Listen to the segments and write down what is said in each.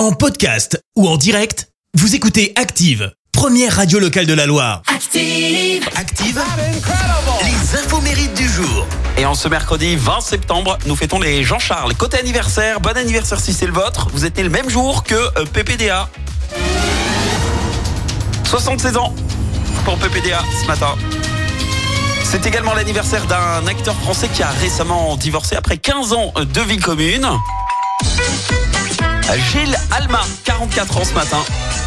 En podcast ou en direct, vous écoutez Active, première radio locale de la Loire. Active. Active, les infos mérites du jour. Et en ce mercredi 20 septembre, nous fêtons les Jean-Charles. Côté anniversaire, bon anniversaire si c'est le vôtre. Vous êtes né le même jour que euh, PPDA. 76 ans pour PPDA ce matin. C'est également l'anniversaire d'un acteur français qui a récemment divorcé après 15 ans de vie commune. Gilles Alma, 44 ans ce matin.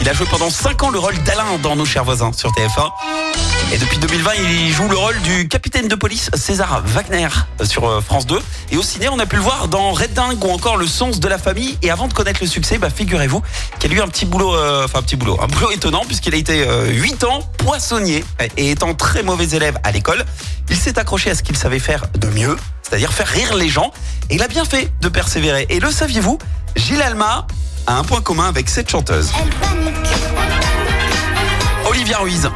Il a joué pendant 5 ans le rôle d'Alain dans Nos chers voisins sur TF1. Et depuis 2020, il joue le rôle du capitaine de police César Wagner sur euh, France 2. Et au ciné, on a pu le voir dans Red ou encore Le Sens de la famille. Et avant de connaître le succès, bah, figurez-vous qu'il a eu un petit boulot, euh, enfin un petit boulot, un boulot étonnant puisqu'il a été euh, 8 ans poissonnier. Et étant très mauvais élève à l'école, il s'est accroché à ce qu'il savait faire de mieux, c'est-à-dire faire rire les gens. Et il a bien fait de persévérer. Et le saviez-vous? Gilles Alma a un point commun avec cette chanteuse, Elle panique, Olivia Ruiz.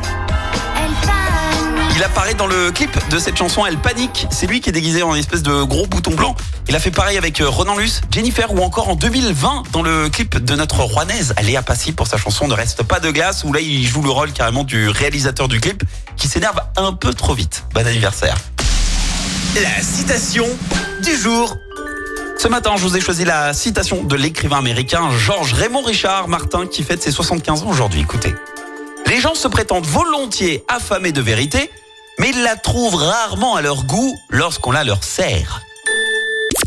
elle panique. Il apparaît dans le clip de cette chanson Elle panique. C'est lui qui est déguisé en espèce de gros bouton blanc. Il a fait pareil avec euh, Ronan Luce, Jennifer ou encore en 2020 dans le clip de notre rouennaise Léa Passy pour sa chanson Ne reste pas de glace où là il joue le rôle carrément du réalisateur du clip qui s'énerve un peu trop vite. Bon anniversaire. La citation du jour. Ce matin, je vous ai choisi la citation de l'écrivain américain Georges Raymond Richard Martin qui fête ses 75 ans aujourd'hui. Écoutez. Les gens se prétendent volontiers affamés de vérité, mais ils la trouvent rarement à leur goût lorsqu'on la leur sert.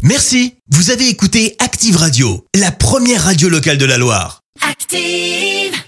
Merci, vous avez écouté Active Radio, la première radio locale de la Loire. Active.